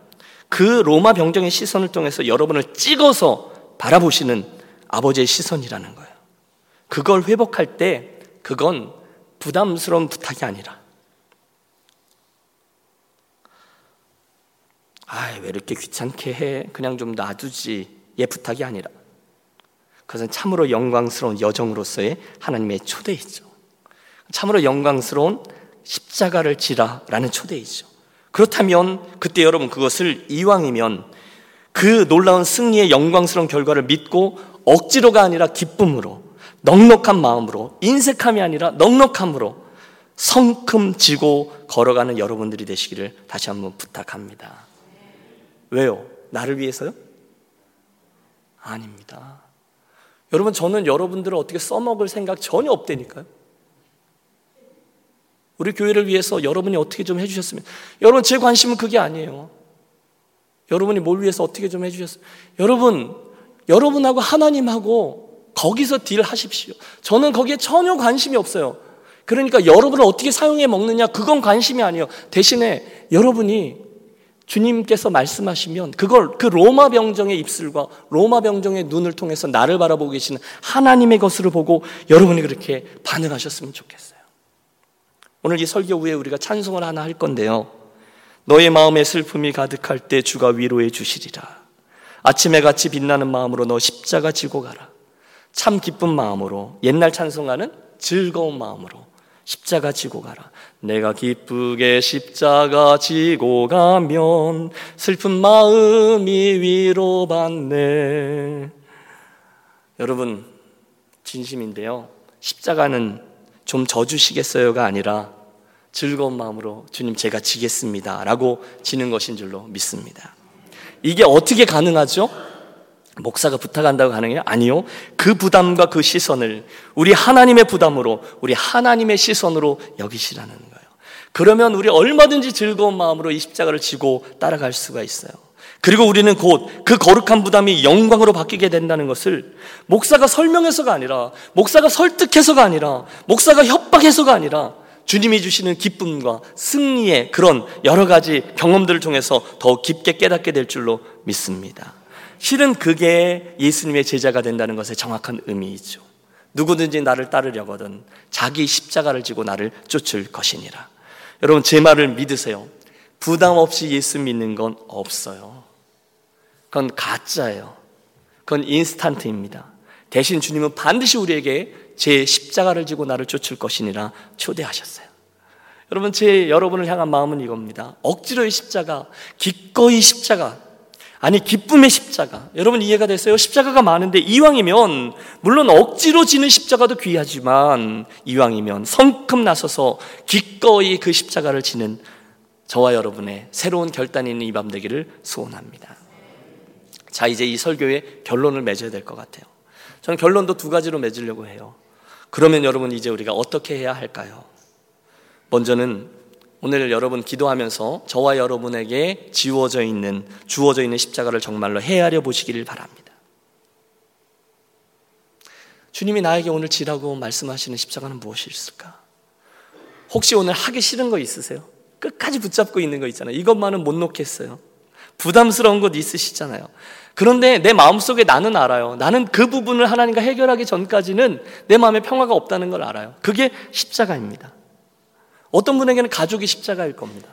Speaker 1: 그 로마 병정의 시선을 통해서 여러분을 찍어서 바라보시는 아버지의 시선이라는 거예요. 그걸 회복할 때 그건 부담스러운 부탁이 아니라 아, 왜 이렇게 귀찮게 해? 그냥 좀 놔두지. 예 부탁이 아니라 그것은 참으로 영광스러운 여정으로서의 하나님의 초대이죠. 참으로 영광스러운 십자가를 지라라는 초대이죠. 그렇다면 그때 여러분 그것을 이왕이면 그 놀라운 승리의 영광스러운 결과를 믿고 억지로가 아니라 기쁨으로 넉넉한 마음으로 인색함이 아니라 넉넉함으로 성큼 지고 걸어가는 여러분들이 되시기를 다시 한번 부탁합니다. 왜요? 나를 위해서요? 아닙니다. 여러분, 저는 여러분들을 어떻게 써먹을 생각 전혀 없다니까요. 우리 교회를 위해서 여러분이 어떻게 좀 해주셨으면. 여러분, 제 관심은 그게 아니에요. 여러분이 뭘 위해서 어떻게 좀 해주셨어요. 여러분, 여러분하고 하나님하고 거기서 딜 하십시오. 저는 거기에 전혀 관심이 없어요. 그러니까 여러분을 어떻게 사용해 먹느냐, 그건 관심이 아니에요. 대신에 여러분이 주님께서 말씀하시면 그걸 그 로마 병정의 입술과 로마 병정의 눈을 통해서 나를 바라보고 계시는 하나님의 것으로 보고 여러분이 그렇게 반응하셨으면 좋겠어요. 오늘 이 설교 후에 우리가 찬송을 하나 할 건데요. 너의 마음에 슬픔이 가득할 때 주가 위로해 주시리라. 아침에 같이 빛나는 마음으로 너 십자가 지고 가라. 참 기쁜 마음으로 옛날 찬송하는 즐거운 마음으로 십자가 지고 가라. 내가 기쁘게 십자가 지고 가면 슬픈 마음이 위로받네. 여러분, 진심인데요. 십자가는 좀 져주시겠어요가 아니라 즐거운 마음으로 주님 제가 지겠습니다. 라고 지는 것인 줄로 믿습니다. 이게 어떻게 가능하죠? 목사가 부탁한다고 가능해요? 아니요. 그 부담과 그 시선을 우리 하나님의 부담으로, 우리 하나님의 시선으로 여기시라는 거예요. 그러면 우리 얼마든지 즐거운 마음으로 이 십자가를 지고 따라갈 수가 있어요. 그리고 우리는 곧 그 거룩한 부담이 영광으로 바뀌게 된다는 것을 목사가 설명해서가 아니라, 목사가 설득해서가 아니라, 목사가 협박해서가 아니라, 주님이 주시는 기쁨과 승리의 그런 여러 가지 경험들을 통해서 더 깊게 깨닫게 될 줄로 믿습니다. 실은 그게 예수님의 제자가 된다는 것의 정확한 의미이죠. 누구든지 나를 따르려거든 자기 십자가를 지고 나를 쫓을 것이니라. 여러분 제 말을 믿으세요. 부담 없이 예수 믿는 건 없어요. 그건 가짜예요. 그건 인스탄트입니다. 대신 주님은 반드시 우리에게 제 십자가를 지고 나를 쫓을 것이니라 초대하셨어요. 여러분 제 여러분을 향한 마음은 이겁니다. 억지로의 십자가, 기꺼이 십자가, 아니 기쁨의 십자가. 여러분 이해가 됐어요? 십자가가 많은데 이왕이면 물론 억지로 지는 십자가도 귀하지만 이왕이면 성큼 나서서 기꺼이 그 십자가를 지는 저와 여러분의 새로운 결단이 있는 이 밤 되기를 소원합니다. 자 이제 이 설교의 결론을 맺어야 될 것 같아요. 저는 결론도 두 가지로 맺으려고 해요. 그러면 여러분 이제 우리가 어떻게 해야 할까요? 먼저는 오늘 여러분 기도하면서 저와 여러분에게 지워져 있는 주어져 있는 십자가를 정말로 헤아려 보시기를 바랍니다. 주님이 나에게 오늘 지라고 말씀하시는 십자가는 무엇이 있을까? 혹시 오늘 하기 싫은 거 있으세요? 끝까지 붙잡고 있는 거 있잖아요. 이것만은 못 놓겠어요. 부담스러운 것 있으시잖아요. 그런데 내 마음속에 나는 알아요. 나는 그 부분을 하나님과 해결하기 전까지는 내 마음에 평화가 없다는 걸 알아요. 그게 십자가입니다. 어떤 분에게는 가족이 십자가일 겁니다.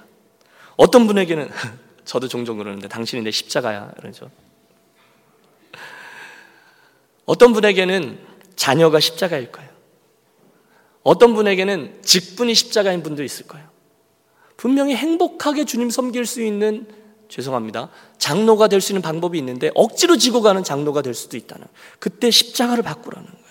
Speaker 1: 어떤 분에게는 <laughs> 저도 종종 그러는데 당신이 내 십자가야 그러죠. 어떤 분에게는 자녀가 십자가일 거예요. 어떤 분에게는 직분이 십자가인 분도 있을 거예요. 분명히 행복하게 주님 섬길 수 있는 죄송합니다. 장로가 될 수 있는 방법이 있는데 억지로 지고 가는 장로가 될 수도 있다는. 그때 십자가를 바꾸라는 거예요.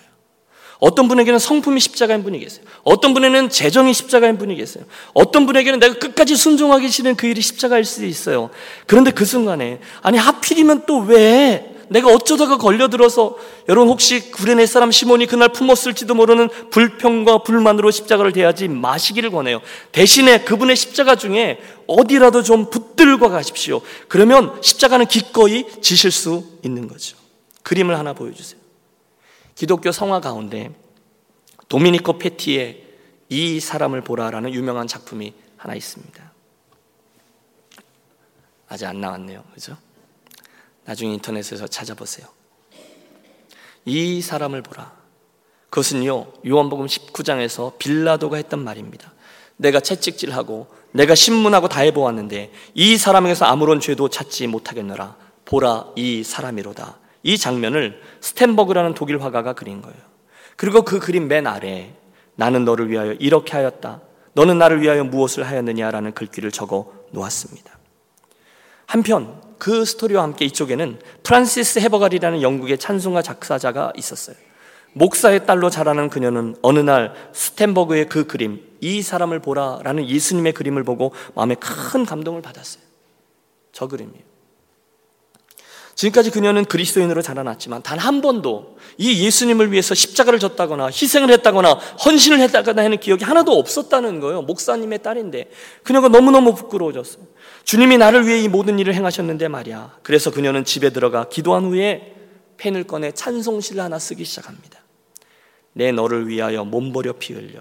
Speaker 1: 어떤 분에게는 성품이 십자가인 분이 계세요. 어떤 분에는 재정이 십자가인 분이 계세요. 어떤 분에게는 내가 끝까지 순종하기 싫은 그 일이 십자가일 수도 있어요. 그런데 그 순간에 아니 하필이면 또 왜 내가 어쩌다가 걸려들어서 여러분 혹시 구레네 사람 시몬이 그날 품었을지도 모르는 불평과 불만으로 십자가를 대하지 마시기를 권해요. 대신에 그분의 십자가 중에 어디라도 좀 붙들고 가십시오. 그러면 십자가는 기꺼이 지실 수 있는 거죠. 그림을 하나 보여주세요. 기독교 성화 가운데 도미니코 페티의 이 사람을 보라라는 유명한 작품이 하나 있습니다. 아직 안 나왔네요. 그죠? 나중에 인터넷에서 찾아보세요. 이 사람을 보라. 그것은요, 요한복음 19장에서 빌라도가 했던 말입니다. 내가 채찍질하고 내가 신문하고 다 해보았는데 이 사람에게서 아무런 죄도 찾지 못하겠노라. 보라, 이 사람이로다. 이 장면을 스탠버그라는 독일 화가가 그린 거예요. 그리고 그 그림 맨 아래 나는 너를 위하여 이렇게 하였다. 너는 나를 위하여 무엇을 하였느냐라는 글귀를 적어 놓았습니다. 한편 그 스토리와 함께 이쪽에는 프란시스 헤버갈이라는 영국의 찬송가 작사자가 있었어요. 목사의 딸로 자라는 그녀는 어느 날 스탠버그의 그 그림, 이 사람을 보라라는 예수님의 그림을 보고 마음에 큰 감동을 받았어요. 저 그림이에요. 지금까지 그녀는 그리스도인으로 자라났지만 단 한 번도 이 예수님을 위해서 십자가를 졌다거나 희생을 했다거나 헌신을 했다거나 하는 기억이 하나도 없었다는 거예요. 목사님의 딸인데 그녀가 너무너무 부끄러워졌어요. 주님이 나를 위해 이 모든 일을 행하셨는데 말이야. 그래서 그녀는 집에 들어가 기도한 후에 펜을 꺼내 찬송시를 하나 쓰기 시작합니다. 내 너를 위하여 몸버려 피 흘려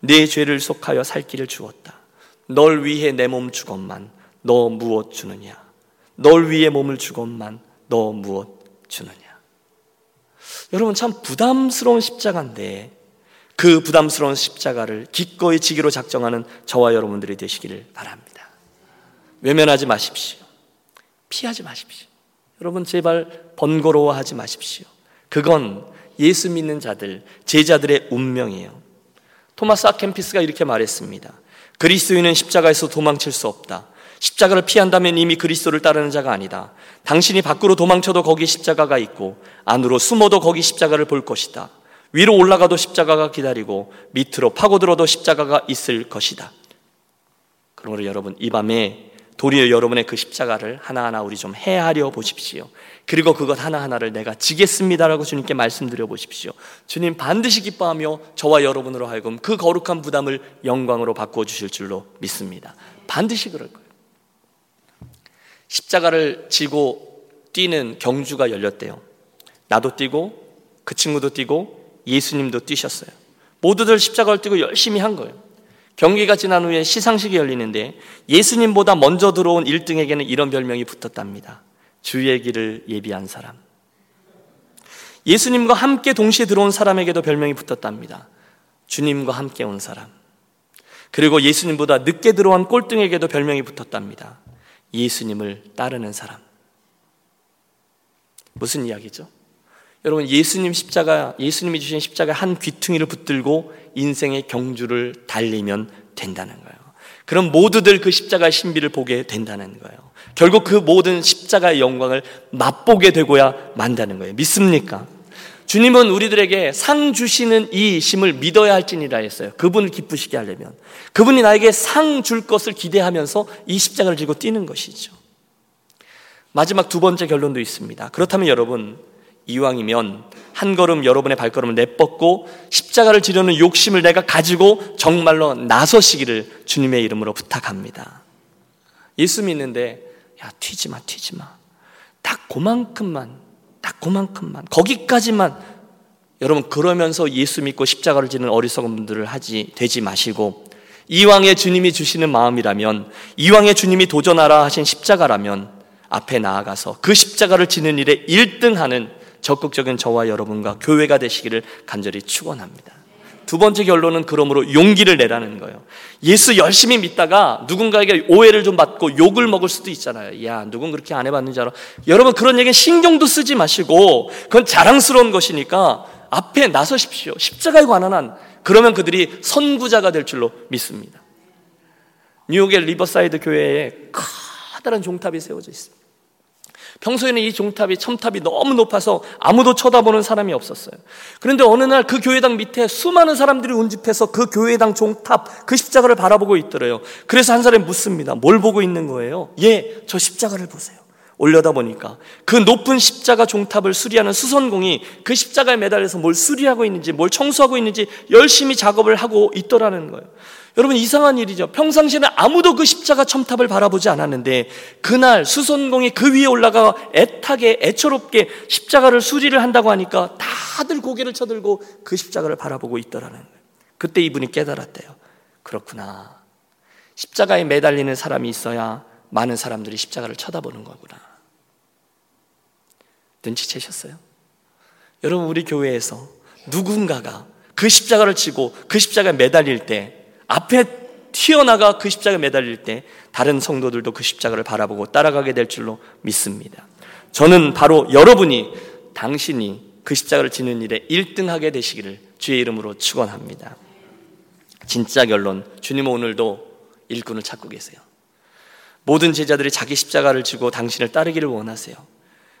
Speaker 1: 내 죄를 속하여 살 길을 주었다. 널 위해 내 몸 주건만 너 무엇 주느냐? 널 위해 몸을 주건만 너 무엇 주느냐? 여러분 참 부담스러운 십자가인데 그 부담스러운 십자가를 기꺼이 지기로 작정하는 저와 여러분들이 되시기를 바랍니다. 외면하지 마십시오. 피하지 마십시오. 여러분 제발 번거로워하지 마십시오. 그건 예수 믿는 자들, 제자들의 운명이에요. 토마스 아켄피스가 이렇게 말했습니다. 그리스도인은 십자가에서 도망칠 수 없다. 십자가를 피한다면 이미 그리스도를 따르는 자가 아니다. 당신이 밖으로 도망쳐도 거기 십자가가 있고 안으로 숨어도 거기 십자가를 볼 것이다. 위로 올라가도 십자가가 기다리고 밑으로 파고들어도 십자가가 있을 것이다. 그러므로 여러분 이 밤에 도리어 여러분의 그 십자가를 하나하나 우리 좀 헤아려 보십시오. 그리고 그것 하나하나를 내가 지겠습니다라고 주님께 말씀드려 보십시오. 주님 반드시 기뻐하며 저와 여러분으로 하여금 그 거룩한 부담을 영광으로 바꾸어 주실 줄로 믿습니다. 반드시 그럴 거예요. 십자가를 지고 뛰는 경주가 열렸대요. 나도 뛰고 그 친구도 뛰고 예수님도 뛰셨어요. 모두들 십자가를 뛰고 열심히 한 거예요. 경기가 지난 후에 시상식이 열리는데 예수님보다 먼저 들어온 1등에게는 이런 별명이 붙었답니다. 주의 길을 예비한 사람. 예수님과 함께 동시에 들어온 사람에게도 별명이 붙었답니다. 주님과 함께 온 사람. 그리고 예수님보다 늦게 들어온 꼴등에게도 별명이 붙었답니다. 예수님을 따르는 사람. 무슨 이야기죠? 여러분, 예수님 십자가, 예수님이 주신 십자가 한 귀퉁이를 붙들고 인생의 경주를 달리면 된다는 거예요. 그럼 모두들 그 십자가의 신비를 보게 된다는 거예요. 결국 그 모든 십자가의 영광을 맛보게 되고야 만다는 거예요. 믿습니까? 주님은 우리들에게 상 주시는 이 심을 믿어야 할지니라 했어요. 그분을 기쁘시게 하려면. 그분이 나에게 상 줄 것을 기대하면서 이 십자가를 지고 뛰는 것이죠. 마지막 두 번째 결론도 있습니다. 그렇다면 여러분, 이왕이면 한 걸음 여러분의 발걸음을 내뻗고 십자가를 지려는 욕심을 내가 가지고 정말로 나서시기를 주님의 이름으로 부탁합니다. 예수 믿는데, 야, 튀지 마, 튀지 마. 딱 그만큼만 딱 그만큼만 거기까지만 여러분 그러면서 예수 믿고 십자가를 지는 어리석은 분들을 하지 되지 마시고 이왕의 주님이 주시는 마음이라면 이왕의 주님이 도전하라 하신 십자가라면 앞에 나아가서 그 십자가를 지는 일에 1등하는 적극적인 저와 여러분과 교회가 되시기를 간절히 축원합니다. 두 번째 결론은 그러므로 용기를 내라는 거예요. 예수 열심히 믿다가 누군가에게 오해를 좀 받고 욕을 먹을 수도 있잖아요. 야, 누군 그렇게 안 해봤는지 알아? 여러분 그런 얘기는 신경도 쓰지 마시고 그건 자랑스러운 것이니까 앞에 나서십시오. 십자가에 관한 한 그러면 그들이 선구자가 될 줄로 믿습니다. 뉴욕의 리버사이드 교회에 커다란 종탑이 세워져 있습니다. 평소에는 이 종탑이 첨탑이 너무 높아서 아무도 쳐다보는 사람이 없었어요. 그런데 어느 날 그 교회당 밑에 수많은 사람들이 운집해서 그 교회당 종탑 그 십자가를 바라보고 있더래요. 그래서 한 사람이 묻습니다. 뭘 보고 있는 거예요? 예, 저 십자가를 보세요. 올려다 보니까 그 높은 십자가 종탑을 수리하는 수선공이 그 십자가에 매달려서 뭘 수리하고 있는지 뭘 청소하고 있는지 열심히 작업을 하고 있더라는 거예요. 여러분 이상한 일이죠. 평상시에는 아무도 그 십자가 첨탑을 바라보지 않았는데 그날 수선공이 그 위에 올라가 애타게 애처롭게 십자가를 수리를 한다고 하니까 다들 고개를 쳐들고 그 십자가를 바라보고 있더라는 거예요. 그때 이분이 깨달았대요. 그렇구나. 십자가에 매달리는 사람이 있어야 많은 사람들이 십자가를 쳐다보는 거구나. 눈치채셨어요? 여러분 우리 교회에서 누군가가 그 십자가를 치고 그 십자가에 매달릴 때 앞에 튀어나가 그 십자가에 매달릴 때 다른 성도들도 그 십자가를 바라보고 따라가게 될 줄로 믿습니다. 저는 바로 여러분이 당신이 그 십자가를 지는 일에 1등하게 되시기를 주의 이름으로 축원합니다. 진짜 결론 주님은 오늘도 일꾼을 찾고 계세요. 모든 제자들이 자기 십자가를 지고 당신을 따르기를 원하세요.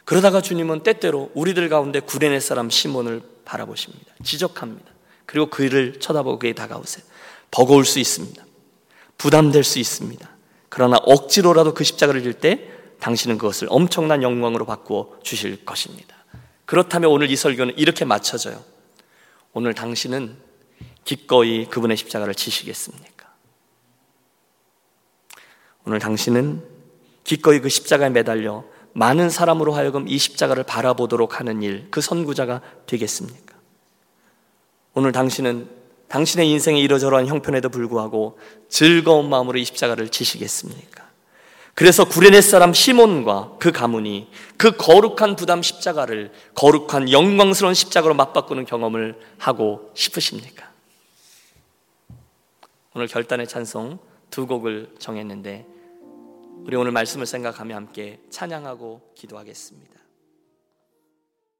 Speaker 1: 그러다가 주님은 때때로 우리들 가운데 구레네 사람 시몬을 바라보십니다. 지적합니다. 그리고 그를 쳐다보고 그에 다가오세요. 버거울 수 있습니다. 부담될 수 있습니다. 그러나 억지로라도 그 십자가를 질 때 당신은 그것을 엄청난 영광으로 바꾸어 주실 것입니다. 그렇다면 오늘 이 설교는 이렇게 맞춰져요. 오늘 당신은 기꺼이 그분의 십자가를 지시겠습니까? 오늘 당신은 기꺼이 그 십자가에 매달려 많은 사람으로 하여금 이 십자가를 바라보도록 하는 일, 그 선구자가 되겠습니까? 오늘 당신은 당신의 인생의 이러저러한 형편에도 불구하고 즐거운 마음으로 이 십자가를 지시겠습니까? 그래서 구레네 사람 시몬과 그 가문이 그 거룩한 부담 십자가를 거룩한 영광스러운 십자가로 맞바꾸는 경험을 하고 싶으십니까? 오늘 결단의 찬송 두 곡을 정했는데 우리 오늘 말씀을 생각하며 함께 찬양하고 기도하겠습니다.